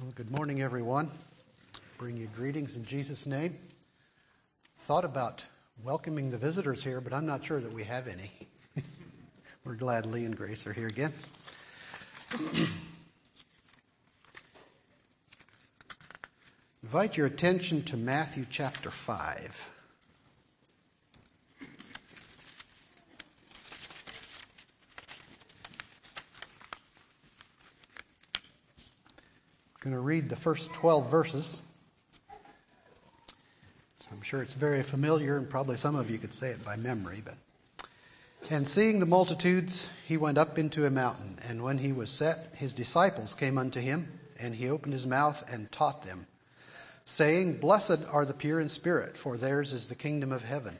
Well, good morning, everyone. Bring you greetings in Jesus' name. Thought about welcoming the visitors here, but I'm not sure that we have any. We're glad Lee and Grace are here again. Invite your attention to Matthew chapter 5. Going to read the first 12 verses. So I'm sure it's very familiar, and probably some of you could say it by memory. But and seeing the multitudes, he went up into a mountain, and when he was set, his disciples came unto him, and he opened his mouth and taught them, saying, Blessed are the pure in spirit, for theirs is the kingdom of heaven.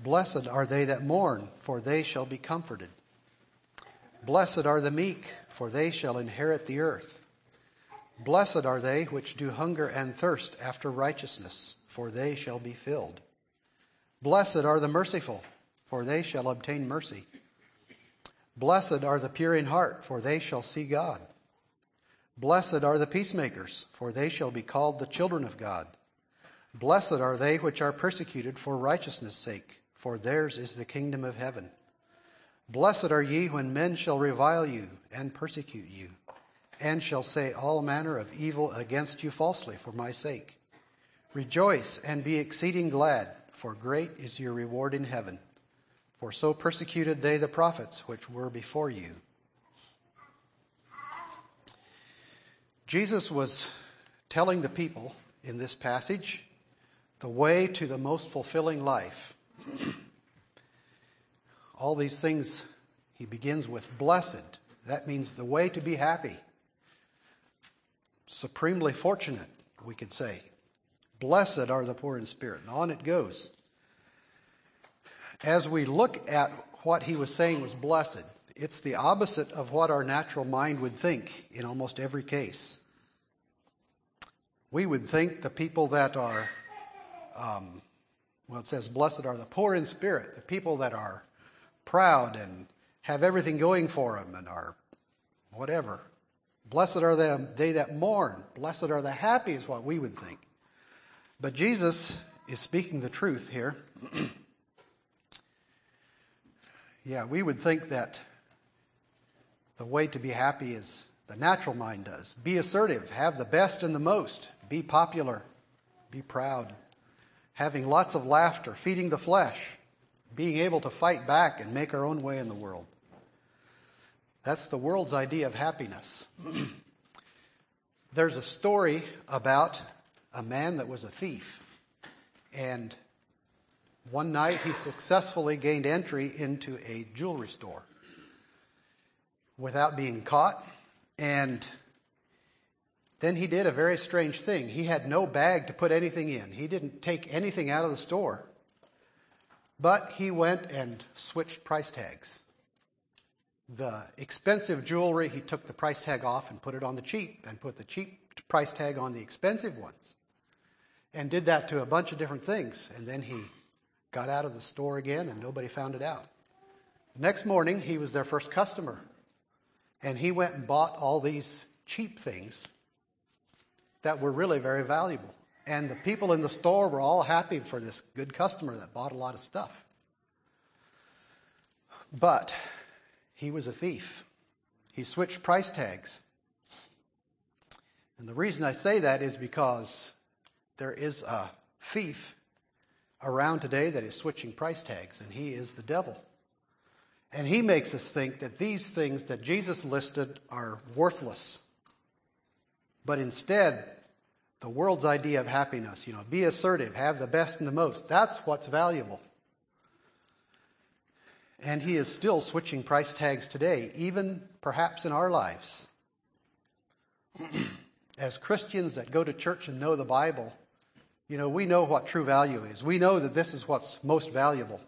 Blessed are they that mourn, for they shall be comforted. Blessed are the meek, for they shall inherit the earth. Blessed are they which do hunger and thirst after righteousness, for they shall be filled. Blessed are the merciful, for they shall obtain mercy. Blessed are the pure in heart, for they shall see God. Blessed are the peacemakers, for they shall be called the children of God. Blessed are they which are persecuted for righteousness' sake, for theirs is the kingdom of heaven. Blessed are ye when men shall revile you and persecute you and shall say all manner of evil against you falsely for my sake. Rejoice and be exceeding glad, for great is your reward in heaven. For so persecuted they the prophets which were before you. Jesus was telling the people in this passage the way to the most fulfilling life. All these things he begins with blessed. That means the way to be happy supremely fortunate, we could say. Blessed are the poor in spirit. And on it goes. As we look at what he was saying was blessed, it's the opposite of what our natural mind would think in almost every case. We would think the people that are, um, well, it says, blessed are the poor in spirit, the people that are proud and have everything going for them and are whatever. Blessed are them, they that mourn. Blessed are the happy, is what we would think. But Jesus is speaking the truth here. yeah, we would think that the way to be happy is the natural mind does. Be assertive, have the best and the most, be popular, be proud, having lots of laughter, feeding the flesh, being able to fight back and make our own way in the world. That's the world's idea of happiness. There's a story about a man that was a thief. And one night he successfully gained entry into a jewelry store without being caught. And then he did a very strange thing. He had no bag to put anything in, he didn't take anything out of the store. But he went and switched price tags the expensive jewelry, he took the price tag off and put it on the cheap, and put the cheap price tag on the expensive ones. And did that to a bunch of different things. And then he got out of the store again, and nobody found it out. The next morning, he was their first customer. And he went and bought all these cheap things that were really very valuable. And the people in the store were all happy for this good customer that bought a lot of stuff. But he was a thief. He switched price tags. And the reason I say that is because there is a thief around today that is switching price tags, and he is the devil. And he makes us think that these things that Jesus listed are worthless. But instead, the world's idea of happiness, you know, be assertive, have the best and the most, that's what's valuable. And he is still switching price tags today, even perhaps in our lives. As Christians that go to church and know the Bible, you know, we know what true value is. We know that this is what's most valuable.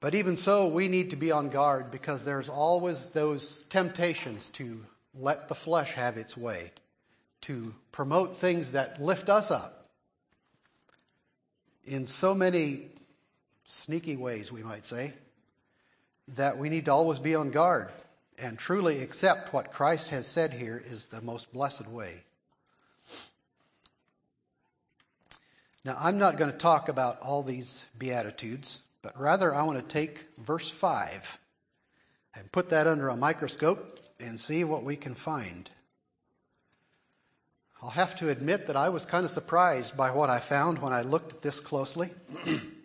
But even so, we need to be on guard because there's always those temptations to let the flesh have its way, to promote things that lift us up. In so many sneaky ways, we might say, that we need to always be on guard. and truly accept what Christ has said here is the most blessed way. Now, I'm not going to talk about all these Beatitudes, but rather I want to take verse 5 and put that under a microscope and see what we can find. I'll have to admit that I was kind of surprised by what I found when I looked at this closely.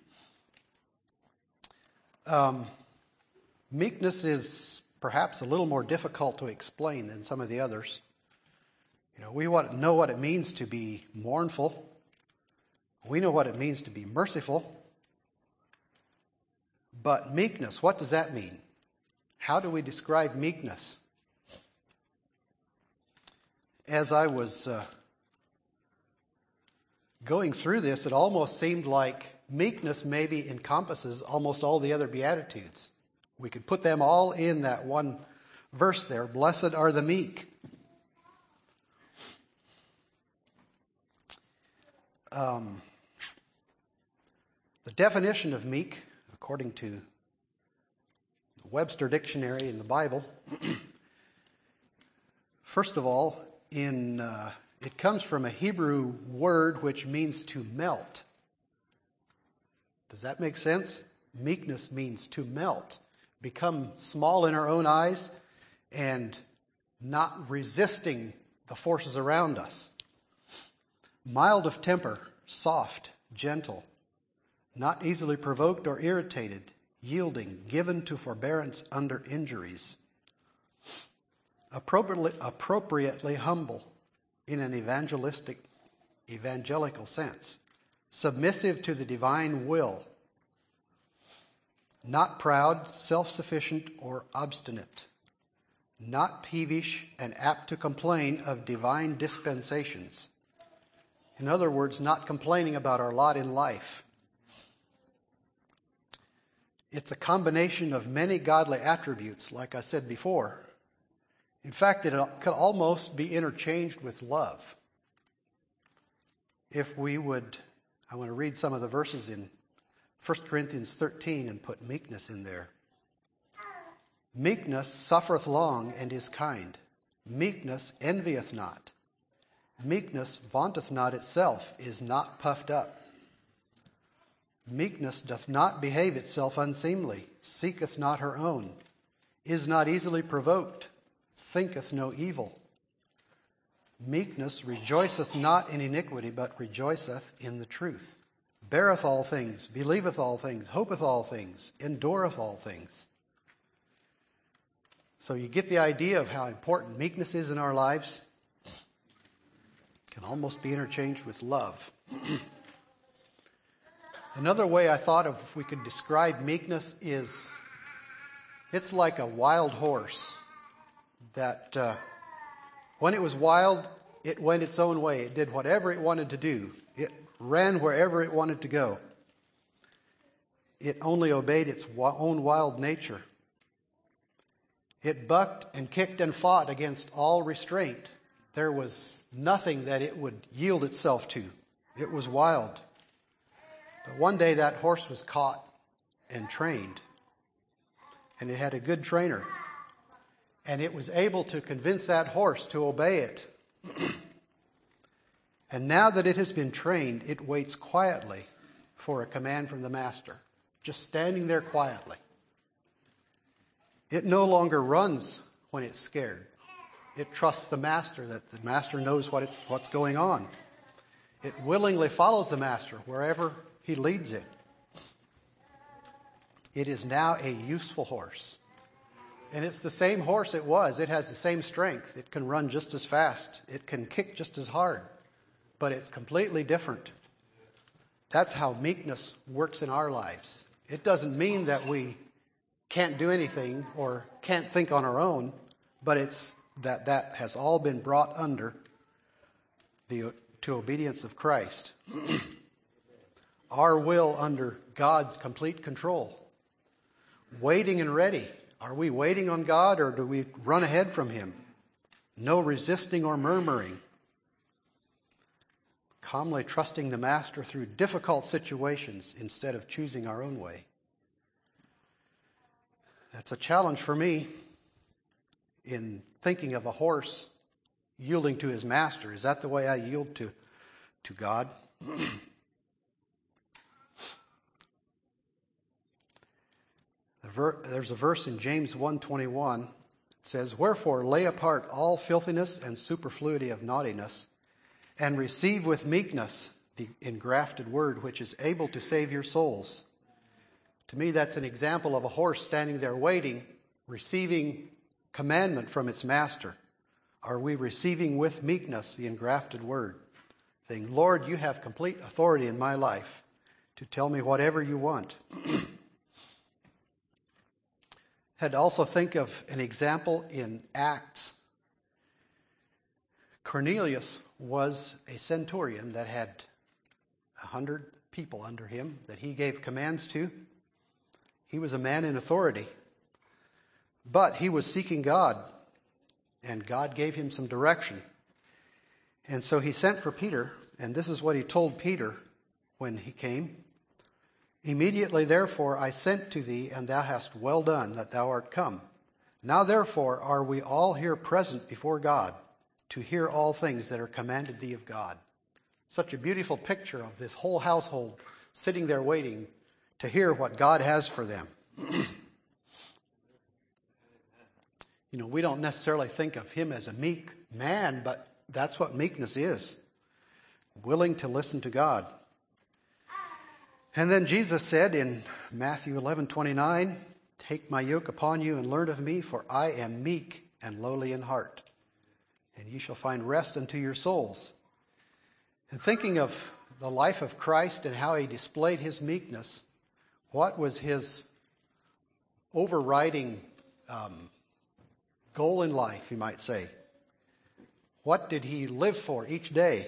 um, meekness is perhaps a little more difficult to explain than some of the others. You know, we want to know what it means to be mournful. We know what it means to be merciful. But meekness, what does that mean? How do we describe meekness? as I was uh, going through this, it almost seemed like meekness maybe encompasses almost all the other Beatitudes. We could put them all in that one verse there Blessed are the meek. Um, the definition of meek, according to the Webster Dictionary in the Bible, first of all, in uh, it comes from a Hebrew word which means to melt. Does that make sense? Meekness means to melt, become small in our own eyes, and not resisting the forces around us. Mild of temper, soft, gentle, not easily provoked or irritated, yielding, given to forbearance under injuries appropriately, appropriately humble in an evangelistic, evangelical sense, submissive to the divine will, not proud, self sufficient, or obstinate, not peevish and apt to complain of divine dispensations. In other words, not complaining about our lot in life. It's a combination of many godly attributes, like I said before, in fact, it could almost be interchanged with love. If we would, I want to read some of the verses in 1 Corinthians 13 and put meekness in there. Meekness suffereth long and is kind. Meekness envieth not. Meekness vaunteth not itself, is not puffed up. Meekness doth not behave itself unseemly, seeketh not her own, is not easily provoked thinketh no evil. Meekness rejoiceth not in iniquity, but rejoiceth in the truth. Beareth all things, believeth all things, hopeth all things, endureth all things. So you get the idea of how important meekness is in our lives. It can almost be interchanged with love. Another way I thought of we could describe meekness is it's like a wild horse that uh, when it was wild, it went its own way. It did whatever it wanted to do, it ran wherever it wanted to go. It only obeyed its own wild nature. It bucked and kicked and fought against all restraint. There was nothing that it would yield itself to. It was wild. But one day that horse was caught and trained, and it had a good trainer and it was able to convince that horse to obey it. and now that it has been trained, it waits quietly for a command from the master, just standing there quietly. It no longer runs when it's scared. It trusts the master that the master knows what it's, what's going on. It willingly follows the master wherever he leads it. It is now a useful horse. And it's the same horse it was. It has the same strength. It can run just as fast. It can kick just as hard. But it's completely different. That's how meekness works in our lives. It doesn't mean that we can't do anything or can't think on our own, but it's that that has all been brought under the to obedience of Christ. our will under God's complete control. Waiting and ready are we waiting on God or do we run ahead from Him? No resisting or murmuring. Calmly trusting the Master through difficult situations instead of choosing our own way. That's a challenge for me. in thinking of a horse yielding to his master. Is that the way I yield to, to God? There's a verse in James 1:21 it says, "Wherefore lay apart all filthiness and superfluity of naughtiness, and receive with meekness the engrafted word which is able to save your souls." To me that's an example of a horse standing there waiting, receiving commandment from its master. Are we receiving with meekness the engrafted word? Saying, Lord, you have complete authority in my life to tell me whatever you want. Had to also think of an example in Acts. Cornelius was a centurion that had a hundred people under him that he gave commands to. He was a man in authority. But he was seeking God and God gave him some direction. And so he sent for Peter, and this is what he told Peter when he came. Immediately, therefore, I sent to thee, and thou hast well done that thou art come. Now, therefore, are we all here present before God to hear all things that are commanded thee of God. Such a beautiful picture of this whole household sitting there waiting to hear what God has for them. You know, we don't necessarily think of him as a meek man, but that's what meekness is willing to listen to God. And then Jesus said in Matthew 11 29, Take my yoke upon you and learn of me, for I am meek and lowly in heart, and ye shall find rest unto your souls. And thinking of the life of Christ and how he displayed his meekness, what was his overriding um, goal in life, you might say. What did he live for each day?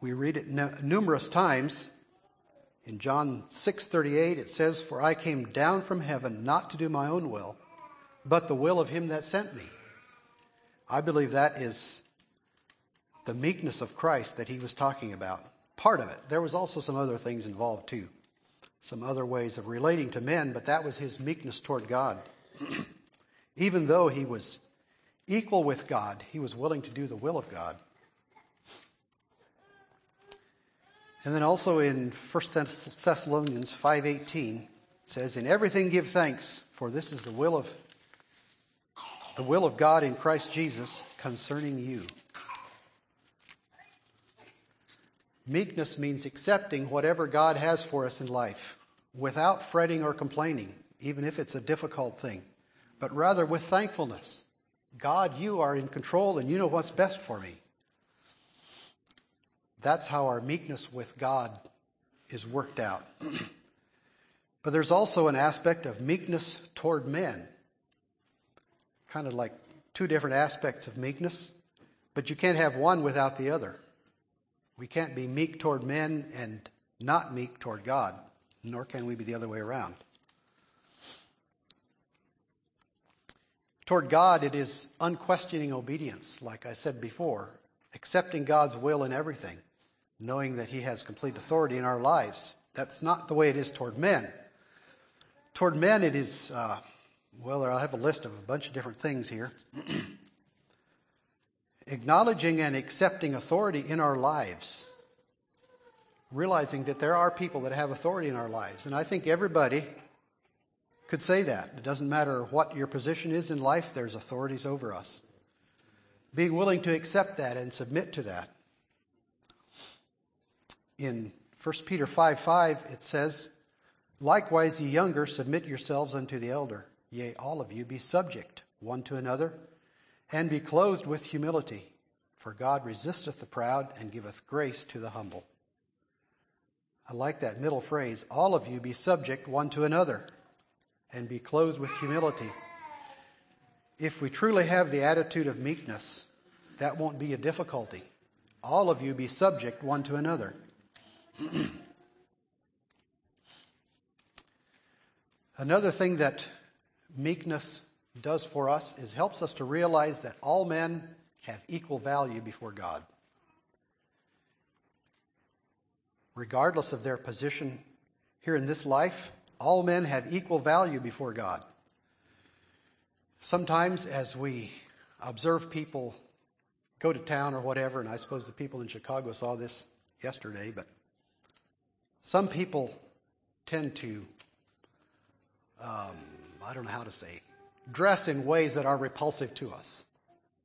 We read it numerous times. In John 6:38 it says, "For I came down from heaven not to do my own will, but the will of him that sent me." I believe that is the meekness of Christ that he was talking about. Part of it. There was also some other things involved too. Some other ways of relating to men, but that was his meekness toward God. Even though he was equal with God, he was willing to do the will of God. And then also in 1 Thessalonians 5:18 it says in everything give thanks for this is the will of the will of God in Christ Jesus concerning you. Meekness means accepting whatever God has for us in life without fretting or complaining, even if it's a difficult thing but rather with thankfulness. God, you are in control and you know what's best for me. That's how our meekness with God is worked out. but there's also an aspect of meekness toward men. Kind of like two different aspects of meekness, but you can't have one without the other. We can't be meek toward men and not meek toward God, nor can we be the other way around. Toward God, it is unquestioning obedience, like I said before, accepting God's will in everything, knowing that He has complete authority in our lives. That's not the way it is toward men. Toward men, it is, uh, well, I have a list of a bunch of different things here. Acknowledging and accepting authority in our lives, realizing that there are people that have authority in our lives. And I think everybody could say that. It doesn't matter what your position is in life, there's authorities over us. Being willing to accept that and submit to that. In 1 Peter 5 5, it says, Likewise, ye younger, submit yourselves unto the elder. Yea, all of you be subject one to another, and be clothed with humility. For God resisteth the proud and giveth grace to the humble. I like that middle phrase. All of you be subject one to another and be clothed with humility. If we truly have the attitude of meekness, that won't be a difficulty. All of you be subject one to another. Another thing that meekness does for us is helps us to realize that all men have equal value before God. Regardless of their position here in this life, all men have equal value before God. Sometimes, as we observe people go to town or whatever, and I suppose the people in Chicago saw this yesterday, but some people tend to, um, I don't know how to say, dress in ways that are repulsive to us.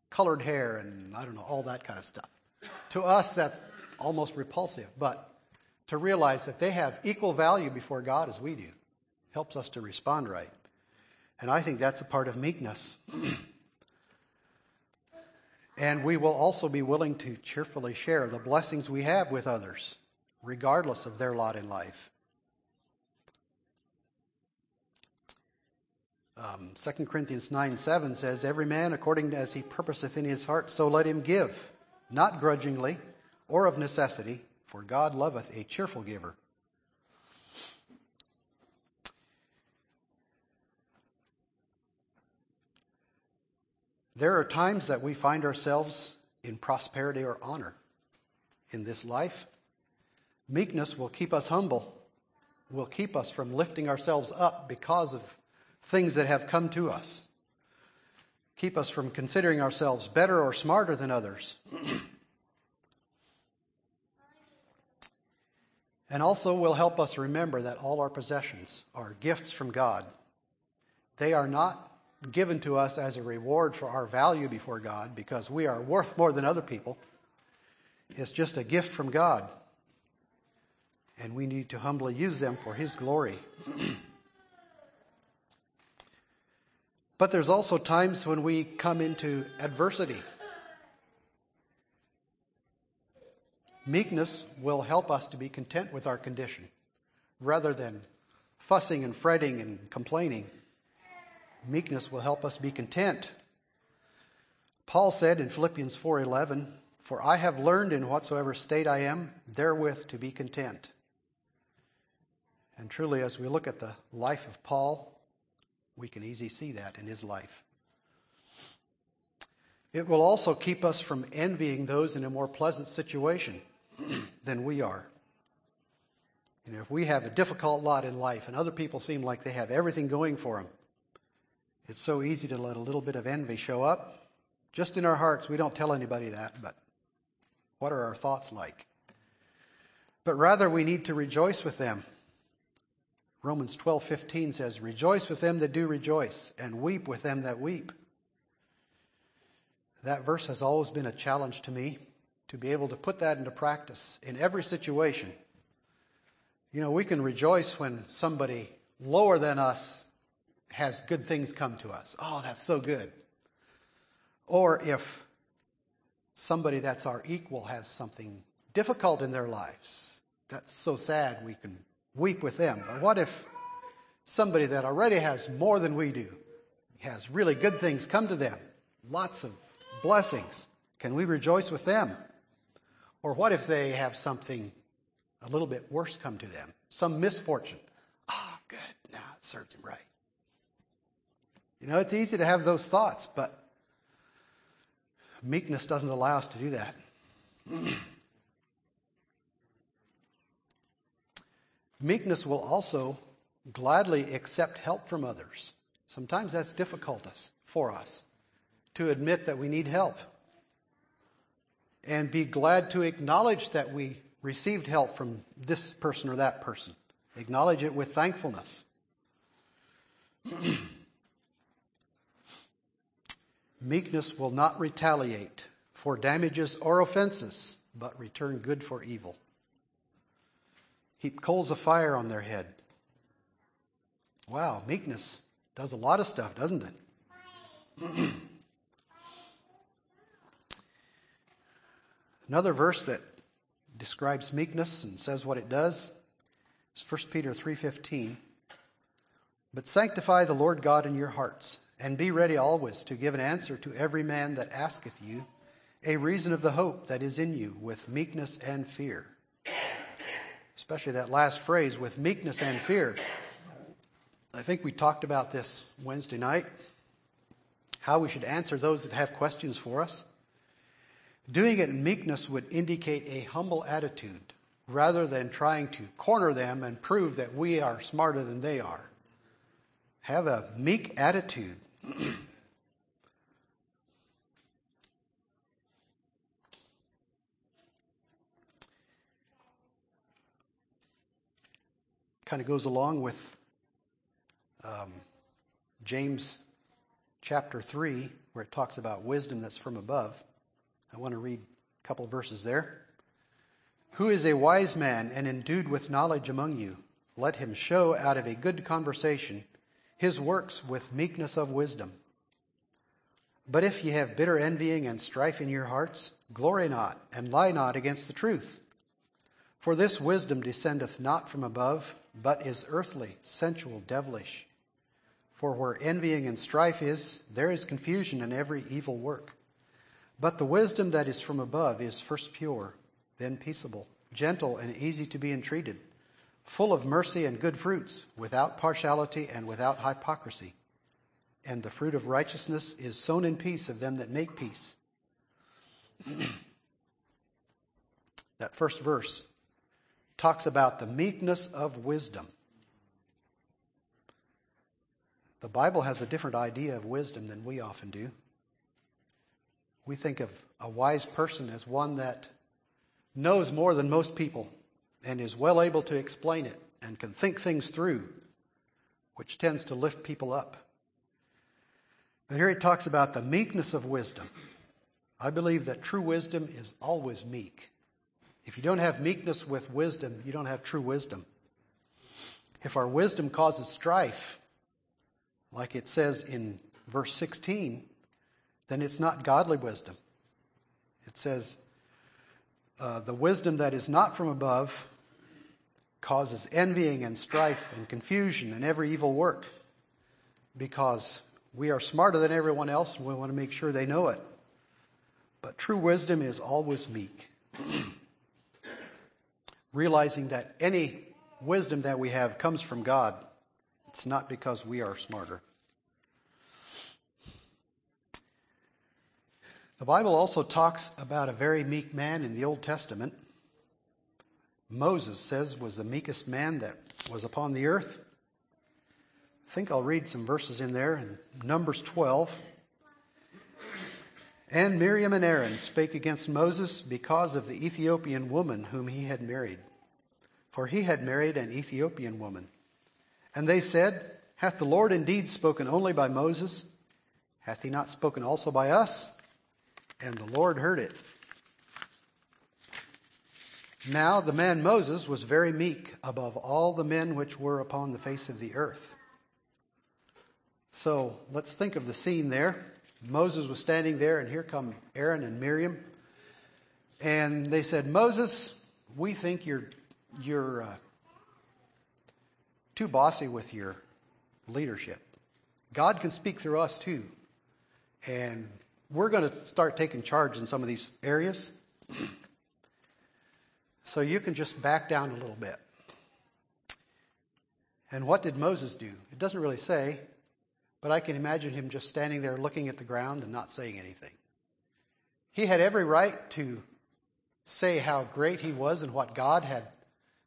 Colored hair and I don't know, all that kind of stuff. To us, that's almost repulsive, but to realize that they have equal value before God as we do helps us to respond right. And I think that's a part of meekness. and we will also be willing to cheerfully share the blessings we have with others, regardless of their lot in life. Um, 2 Corinthians 9 7 says, Every man according as he purposeth in his heart, so let him give, not grudgingly or of necessity, for God loveth a cheerful giver. There are times that we find ourselves in prosperity or honor in this life. Meekness will keep us humble, will keep us from lifting ourselves up because of things that have come to us, keep us from considering ourselves better or smarter than others. and also will help us remember that all our possessions are gifts from God. They are not given to us as a reward for our value before God because we are worth more than other people. It's just a gift from God. And we need to humbly use them for His glory. but there's also times when we come into adversity. Meekness will help us to be content with our condition rather than fussing and fretting and complaining. Meekness will help us be content. Paul said in Philippians 4:11, "For I have learned in whatsoever state I am therewith to be content." And truly as we look at the life of Paul, we can easily see that in his life. It will also keep us from envying those in a more pleasant situation than we are. You know, if we have a difficult lot in life and other people seem like they have everything going for them, it's so easy to let a little bit of envy show up. Just in our hearts, we don't tell anybody that, but what are our thoughts like? But rather, we need to rejoice with them. Romans 12:15 says, "Rejoice with them that do rejoice, and weep with them that weep." That verse has always been a challenge to me to be able to put that into practice in every situation. You know, we can rejoice when somebody lower than us has good things come to us. Oh, that's so good. Or if somebody that's our equal has something difficult in their lives, that's so sad we can weep with them. But what if somebody that already has more than we do has really good things come to them, lots of blessings? Can we rejoice with them? Or what if they have something a little bit worse come to them, some misfortune? Ah, oh, good. Now it serves him right. You know, it's easy to have those thoughts, but meekness doesn't allow us to do that. meekness will also gladly accept help from others. Sometimes that's difficult for us to admit that we need help and be glad to acknowledge that we received help from this person or that person. Acknowledge it with thankfulness. Meekness will not retaliate for damages or offenses, but return good for evil. Heap coals of fire on their head. Wow, meekness does a lot of stuff, doesn't it? Another verse that describes meekness and says what it does is 1 Peter 3:15. But sanctify the Lord God in your hearts and be ready always to give an answer to every man that asketh you a reason of the hope that is in you with meekness and fear. Especially that last phrase, with meekness and fear. I think we talked about this Wednesday night, how we should answer those that have questions for us. Doing it in meekness would indicate a humble attitude rather than trying to corner them and prove that we are smarter than they are. Have a meek attitude kind of goes along with um, James chapter 3, where it talks about wisdom that's from above. I want to read a couple verses there. Who is a wise man and endued with knowledge among you? Let him show out of a good conversation his works with meekness of wisdom. But if ye have bitter envying and strife in your hearts, glory not, and lie not against the truth. For this wisdom descendeth not from above, but is earthly, sensual, devilish. For where envying and strife is, there is confusion in every evil work. But the wisdom that is from above is first pure, then peaceable, gentle, and easy to be entreated, full of mercy and good fruits, without partiality and without hypocrisy. And the fruit of righteousness is sown in peace of them that make peace. that first verse talks about the meekness of wisdom. The Bible has a different idea of wisdom than we often do. We think of a wise person as one that knows more than most people and is well able to explain it and can think things through, which tends to lift people up. But here it talks about the meekness of wisdom. I believe that true wisdom is always meek. If you don't have meekness with wisdom, you don't have true wisdom. If our wisdom causes strife, like it says in verse 16, then it's not godly wisdom. It says, uh, the wisdom that is not from above causes envying and strife and confusion and every evil work because we are smarter than everyone else and we want to make sure they know it. But true wisdom is always meek, realizing that any wisdom that we have comes from God. It's not because we are smarter. The Bible also talks about a very meek man in the Old Testament. Moses says was the meekest man that was upon the earth. I think I'll read some verses in there in Numbers 12. And Miriam and Aaron spake against Moses because of the Ethiopian woman whom he had married. For he had married an Ethiopian woman. And they said, Hath the Lord indeed spoken only by Moses? Hath he not spoken also by us? And the Lord heard it. Now the man Moses was very meek above all the men which were upon the face of the earth. So let's think of the scene there. Moses was standing there, and here come Aaron and Miriam. And they said, Moses, we think you're, you're uh, too bossy with your leadership. God can speak through us too. And we're going to start taking charge in some of these areas. so you can just back down a little bit. And what did Moses do? It doesn't really say, but I can imagine him just standing there looking at the ground and not saying anything. He had every right to say how great he was and what God had,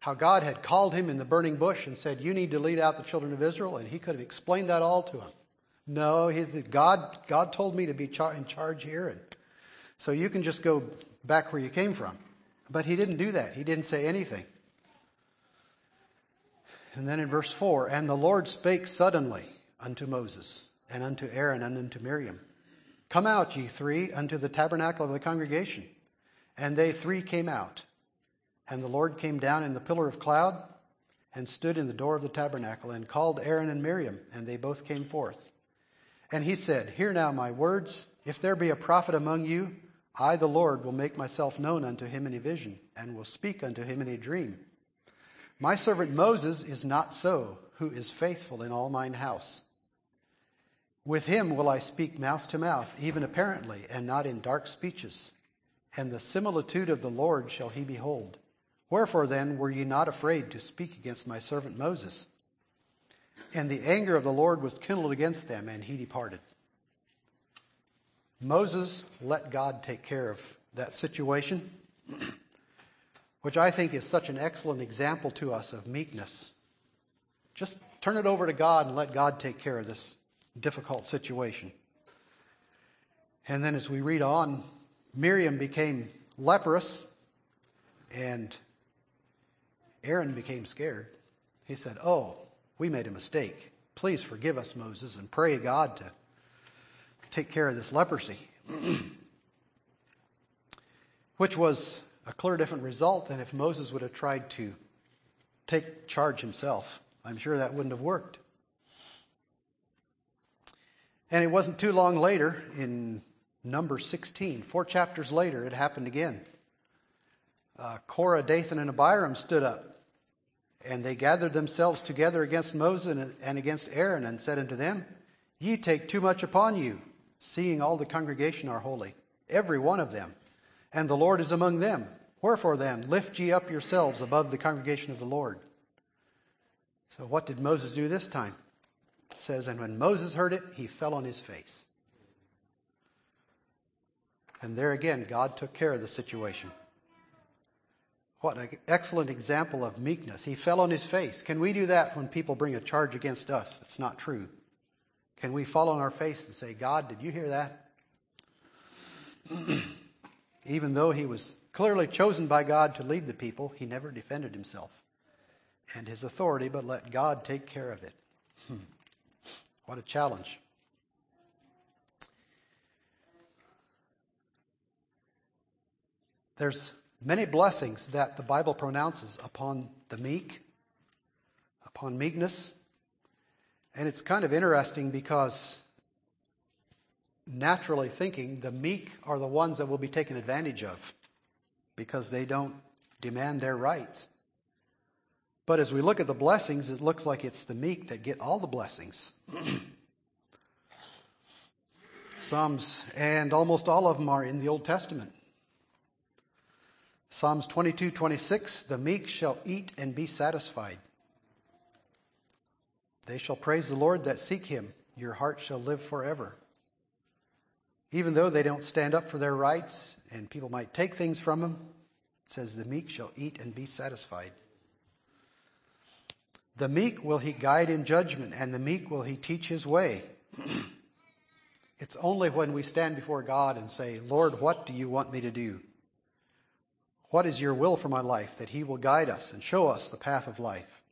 how God had called him in the burning bush and said, You need to lead out the children of Israel, and he could have explained that all to him. No, he's God, God told me to be char- in charge here. And so you can just go back where you came from. But he didn't do that. He didn't say anything. And then in verse 4 And the Lord spake suddenly unto Moses, and unto Aaron, and unto Miriam Come out, ye three, unto the tabernacle of the congregation. And they three came out. And the Lord came down in the pillar of cloud, and stood in the door of the tabernacle, and called Aaron and Miriam, and they both came forth. And he said, Hear now my words. If there be a prophet among you, I, the Lord, will make myself known unto him in a vision, and will speak unto him in a dream. My servant Moses is not so, who is faithful in all mine house. With him will I speak mouth to mouth, even apparently, and not in dark speeches. And the similitude of the Lord shall he behold. Wherefore then were ye not afraid to speak against my servant Moses? And the anger of the Lord was kindled against them, and he departed. Moses let God take care of that situation, which I think is such an excellent example to us of meekness. Just turn it over to God and let God take care of this difficult situation. And then as we read on, Miriam became leprous, and Aaron became scared. He said, Oh, we made a mistake. Please forgive us, Moses, and pray God to take care of this leprosy. Which was a clear different result than if Moses would have tried to take charge himself. I'm sure that wouldn't have worked. And it wasn't too long later, in number 16, four chapters later, it happened again. Uh, Korah, Dathan, and Abiram stood up, and they gathered themselves together against Moses and against Aaron, and said unto them, Ye take too much upon you, seeing all the congregation are holy, every one of them, and the Lord is among them. Wherefore then, lift ye up yourselves above the congregation of the Lord. So, what did Moses do this time? Says, And when Moses heard it, he fell on his face. And there again, God took care of the situation. What an excellent example of meekness. He fell on his face. Can we do that when people bring a charge against us that's not true? Can we fall on our face and say, God, did you hear that? Even though he was clearly chosen by God to lead the people, he never defended himself and his authority, but let God take care of it. What a challenge. There's many blessings that the Bible pronounces upon the meek, upon meekness. And it's kind of interesting because naturally thinking, the meek are the ones that will be taken advantage of because they don't demand their rights. But as we look at the blessings, it looks like it's the meek that get all the blessings. Psalms, and almost all of them are in the Old Testament. Psalms 22 26, the meek shall eat and be satisfied. They shall praise the Lord that seek him. Your heart shall live forever. Even though they don't stand up for their rights and people might take things from them, it says, The meek shall eat and be satisfied. The meek will he guide in judgment, and the meek will he teach his way. it's only when we stand before God and say, Lord, what do you want me to do? What is your will for my life? That he will guide us and show us the path of life.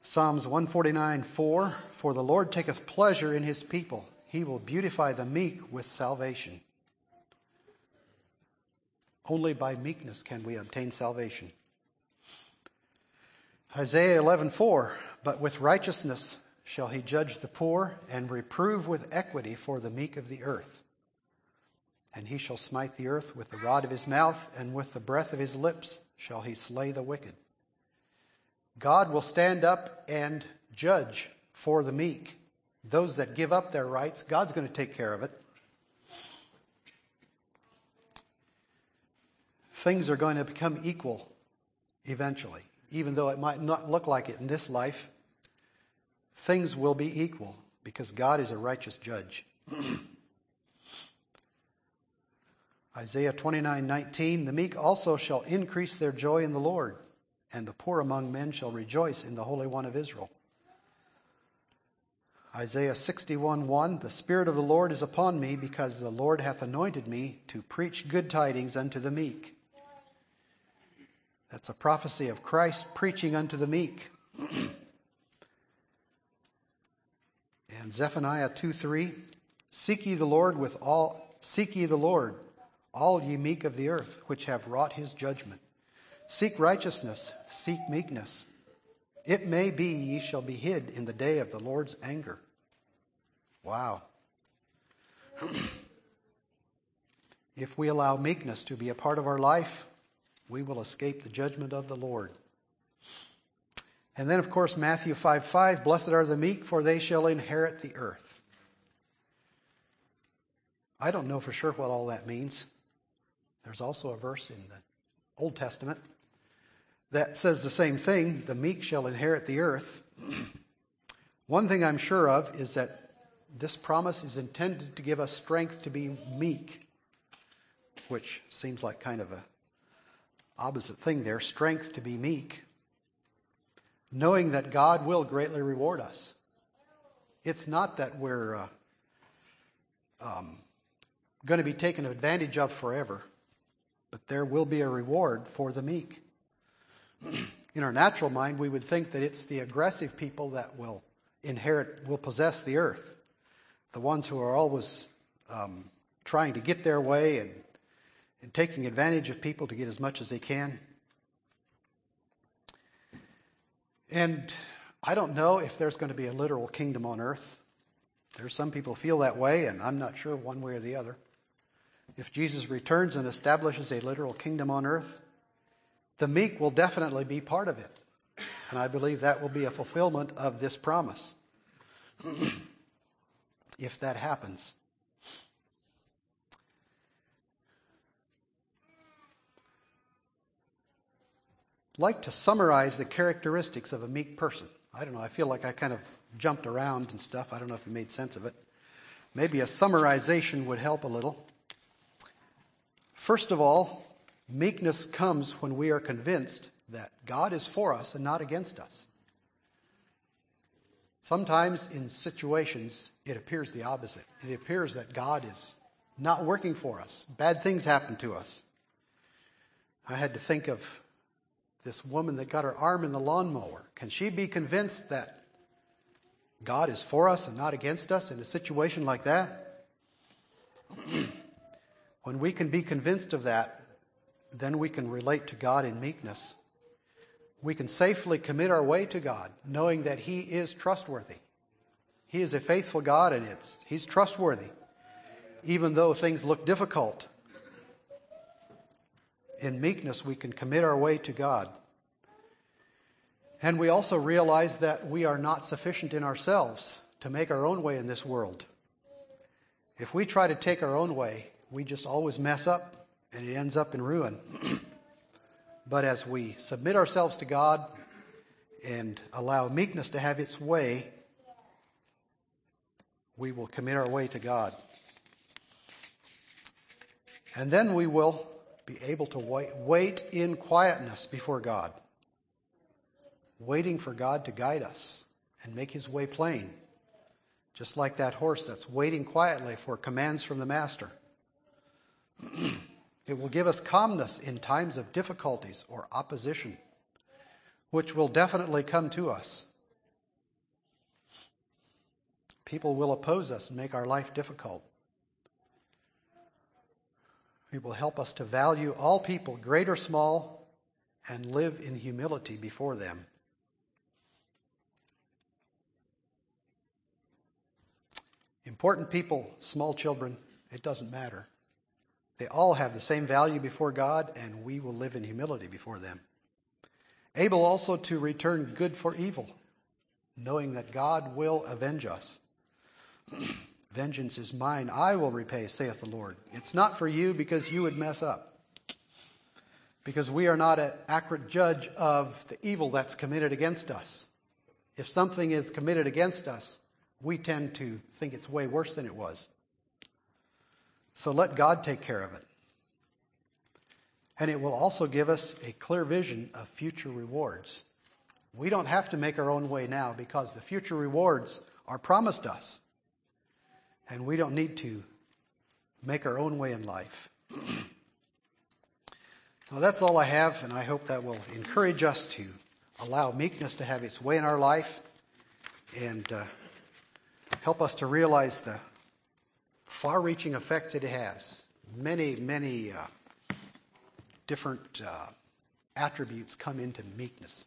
Psalms 149 4 For the Lord taketh pleasure in his people, he will beautify the meek with salvation. Only by meekness can we obtain salvation. Isaiah 11:4 But with righteousness shall he judge the poor and reprove with equity for the meek of the earth. And he shall smite the earth with the rod of his mouth and with the breath of his lips shall he slay the wicked. God will stand up and judge for the meek. Those that give up their rights, God's going to take care of it. Things are going to become equal eventually even though it might not look like it in this life, things will be equal because God is a righteous judge. Isaiah 29:19 The meek also shall increase their joy in the Lord, and the poor among men shall rejoice in the Holy One of Israel. Isaiah 61:1 The Spirit of the Lord is upon me, because the Lord hath anointed me to preach good tidings unto the meek. That's a prophecy of Christ preaching unto the meek. and Zephaniah 2 3 Seek ye the Lord with all, seek ye the Lord, all ye meek of the earth, which have wrought his judgment. Seek righteousness, seek meekness. It may be ye shall be hid in the day of the Lord's anger. Wow. if we allow meekness to be a part of our life, we will escape the judgment of the Lord. And then, of course, Matthew 5 5 Blessed are the meek, for they shall inherit the earth. I don't know for sure what all that means. There's also a verse in the Old Testament that says the same thing the meek shall inherit the earth. One thing I'm sure of is that this promise is intended to give us strength to be meek, which seems like kind of a opposite thing there strength to be meek, knowing that God will greatly reward us. It's not that we're uh, um, going to be taken advantage of forever, but there will be a reward for the meek. In our natural mind, we would think that it's the aggressive people that will inherit, will possess the earth. The ones who are always um, trying to get their way and, and taking advantage of people to get as much as they can. And I don't know if there's going to be a literal kingdom on earth. There's some people feel that way, and I'm not sure one way or the other. If Jesus returns and establishes a literal kingdom on earth, the meek will definitely be part of it. And I believe that will be a fulfillment of this promise. if that happens. Like to summarize the characteristics of a meek person. I don't know, I feel like I kind of jumped around and stuff. I don't know if you made sense of it. Maybe a summarization would help a little. First of all, meekness comes when we are convinced that God is for us and not against us. Sometimes in situations, it appears the opposite. It appears that God is not working for us. Bad things happen to us. I had to think of this woman that got her arm in the lawnmower. Can she be convinced that God is for us and not against us in a situation like that? when we can be convinced of that, then we can relate to God in meekness. We can safely commit our way to God, knowing that He is trustworthy. He is a faithful God, and it's, He's trustworthy, even though things look difficult in meekness, we can commit our way to God. And we also realize that we are not sufficient in ourselves to make our own way in this world. If we try to take our own way, we just always mess up and it ends up in ruin. but as we submit ourselves to God and allow meekness to have its way, we will commit our way to God. And then we will be able to wait, wait in quietness before God, waiting for God to guide us and make his way plain, just like that horse that's waiting quietly for commands from the master. it will give us calmness in times of difficulties or opposition, which will definitely come to us. People will oppose us and make our life difficult. It will help us to value all people, great or small, and live in humility before them. Important people, small children, it doesn't matter. They all have the same value before God, and we will live in humility before them. Able also to return good for evil, knowing that God will avenge us. Vengeance is mine, I will repay, saith the Lord. It's not for you because you would mess up. Because we are not an accurate judge of the evil that's committed against us. If something is committed against us, we tend to think it's way worse than it was. So let God take care of it. And it will also give us a clear vision of future rewards. We don't have to make our own way now because the future rewards are promised us and we don't need to make our own way in life. so that's all I have, and I hope that will encourage us to allow meekness to have its way in our life and uh, help us to realize the far reaching effects it has. Many, many uh, different uh, attributes come into meekness.